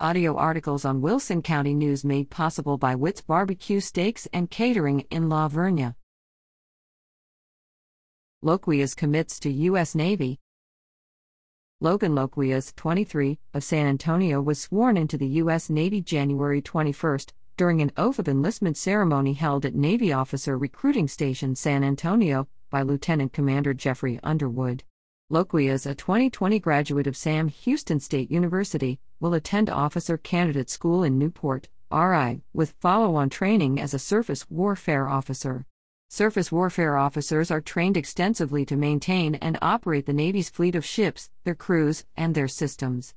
Audio articles on Wilson County News made possible by Witt's Barbecue Steaks and Catering in La Vernia. Loquias commits to U.S. Navy. Logan Loquias, 23, of San Antonio, was sworn into the U.S. Navy January 21 during an oath of enlistment ceremony held at Navy Officer Recruiting Station San Antonio by Lieutenant Commander Jeffrey Underwood. Loquias, a 2020 graduate of Sam Houston State University, will attend Officer Candidate School in Newport, RI, with follow on training as a surface warfare officer. Surface warfare officers are trained extensively to maintain and operate the Navy's fleet of ships, their crews, and their systems.